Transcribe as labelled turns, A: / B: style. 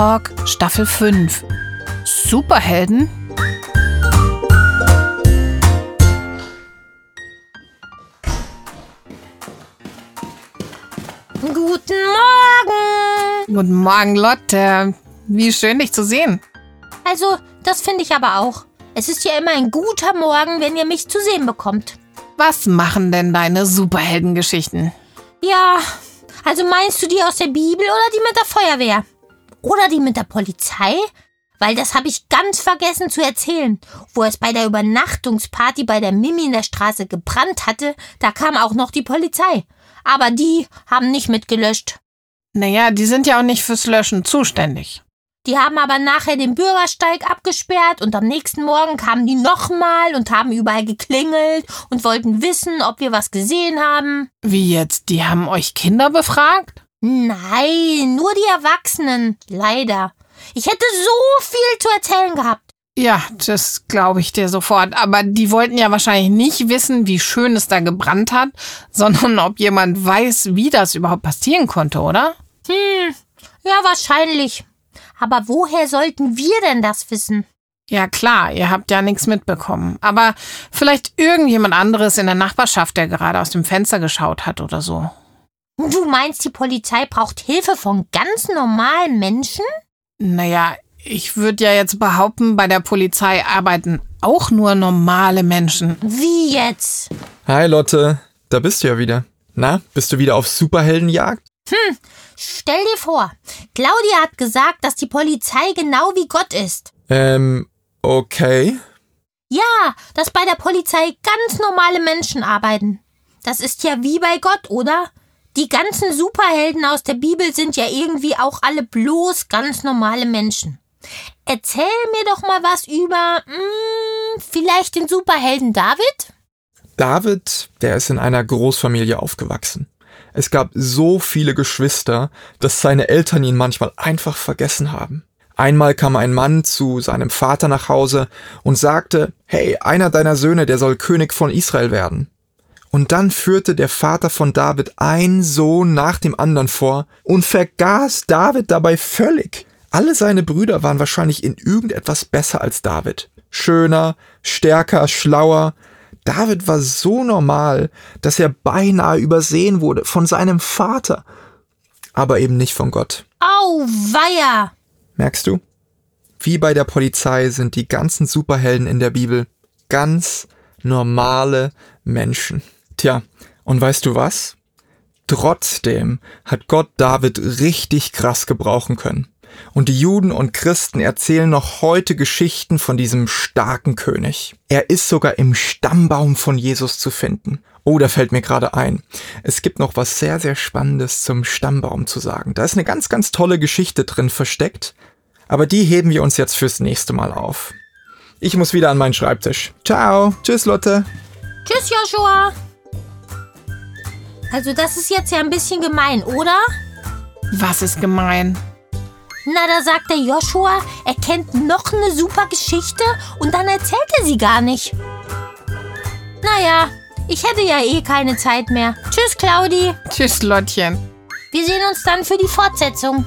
A: Talk Staffel 5. Superhelden?
B: Guten Morgen!
A: Guten Morgen, Lotte. Wie schön, dich zu sehen.
B: Also, das finde ich aber auch. Es ist ja immer ein guter Morgen, wenn ihr mich zu sehen bekommt.
A: Was machen denn deine Superheldengeschichten?
B: Ja, also meinst du die aus der Bibel oder die mit der Feuerwehr? Oder die mit der Polizei? Weil das habe ich ganz vergessen zu erzählen. Wo es bei der Übernachtungsparty bei der Mimi in der Straße gebrannt hatte, da kam auch noch die Polizei. Aber die haben nicht mitgelöscht.
A: Naja, die sind ja auch nicht fürs Löschen zuständig.
B: Die haben aber nachher den Bürgersteig abgesperrt und am nächsten Morgen kamen die nochmal und haben überall geklingelt und wollten wissen, ob wir was gesehen haben.
A: Wie jetzt? Die haben euch Kinder befragt?
B: Nein, nur die Erwachsenen. Leider. Ich hätte so viel zu erzählen gehabt.
A: Ja, das glaube ich dir sofort. Aber die wollten ja wahrscheinlich nicht wissen, wie schön es da gebrannt hat, sondern ob jemand weiß, wie das überhaupt passieren konnte, oder?
B: Hm, ja, wahrscheinlich. Aber woher sollten wir denn das wissen?
A: Ja klar, ihr habt ja nichts mitbekommen. Aber vielleicht irgendjemand anderes in der Nachbarschaft, der gerade aus dem Fenster geschaut hat oder so.
B: Du meinst, die Polizei braucht Hilfe von ganz normalen Menschen?
A: Naja, ich würde ja jetzt behaupten, bei der Polizei arbeiten auch nur normale Menschen.
B: Wie jetzt?
C: Hi Lotte, da bist du ja wieder. Na, bist du wieder auf Superheldenjagd?
B: Hm, stell dir vor, Claudia hat gesagt, dass die Polizei genau wie Gott ist.
C: Ähm, okay.
B: Ja, dass bei der Polizei ganz normale Menschen arbeiten. Das ist ja wie bei Gott, oder? Die ganzen Superhelden aus der Bibel sind ja irgendwie auch alle bloß ganz normale Menschen. Erzähl mir doch mal was über, mh, vielleicht den Superhelden David?
C: David, der ist in einer Großfamilie aufgewachsen. Es gab so viele Geschwister, dass seine Eltern ihn manchmal einfach vergessen haben. Einmal kam ein Mann zu seinem Vater nach Hause und sagte, hey, einer deiner Söhne, der soll König von Israel werden. Und dann führte der Vater von David ein Sohn nach dem anderen vor und vergaß David dabei völlig. Alle seine Brüder waren wahrscheinlich in irgendetwas besser als David. Schöner, stärker, schlauer. David war so normal, dass er beinahe übersehen wurde von seinem Vater, aber eben nicht von Gott.
B: Au, weia!
C: Merkst du? Wie bei der Polizei sind die ganzen Superhelden in der Bibel ganz normale Menschen. Tja, und weißt du was? Trotzdem hat Gott David richtig krass gebrauchen können. Und die Juden und Christen erzählen noch heute Geschichten von diesem starken König. Er ist sogar im Stammbaum von Jesus zu finden. Oh, da fällt mir gerade ein. Es gibt noch was sehr, sehr Spannendes zum Stammbaum zu sagen. Da ist eine ganz, ganz tolle Geschichte drin versteckt. Aber die heben wir uns jetzt fürs nächste Mal auf. Ich muss wieder an meinen Schreibtisch. Ciao. Tschüss, Lotte.
B: Tschüss, Joshua. Also das ist jetzt ja ein bisschen gemein, oder?
A: Was ist gemein?
B: Na, da sagt der Joshua, er kennt noch eine super Geschichte und dann erzählt er sie gar nicht. Naja, ich hätte ja eh keine Zeit mehr. Tschüss, Claudi.
A: Tschüss, Lottchen.
B: Wir sehen uns dann für die Fortsetzung.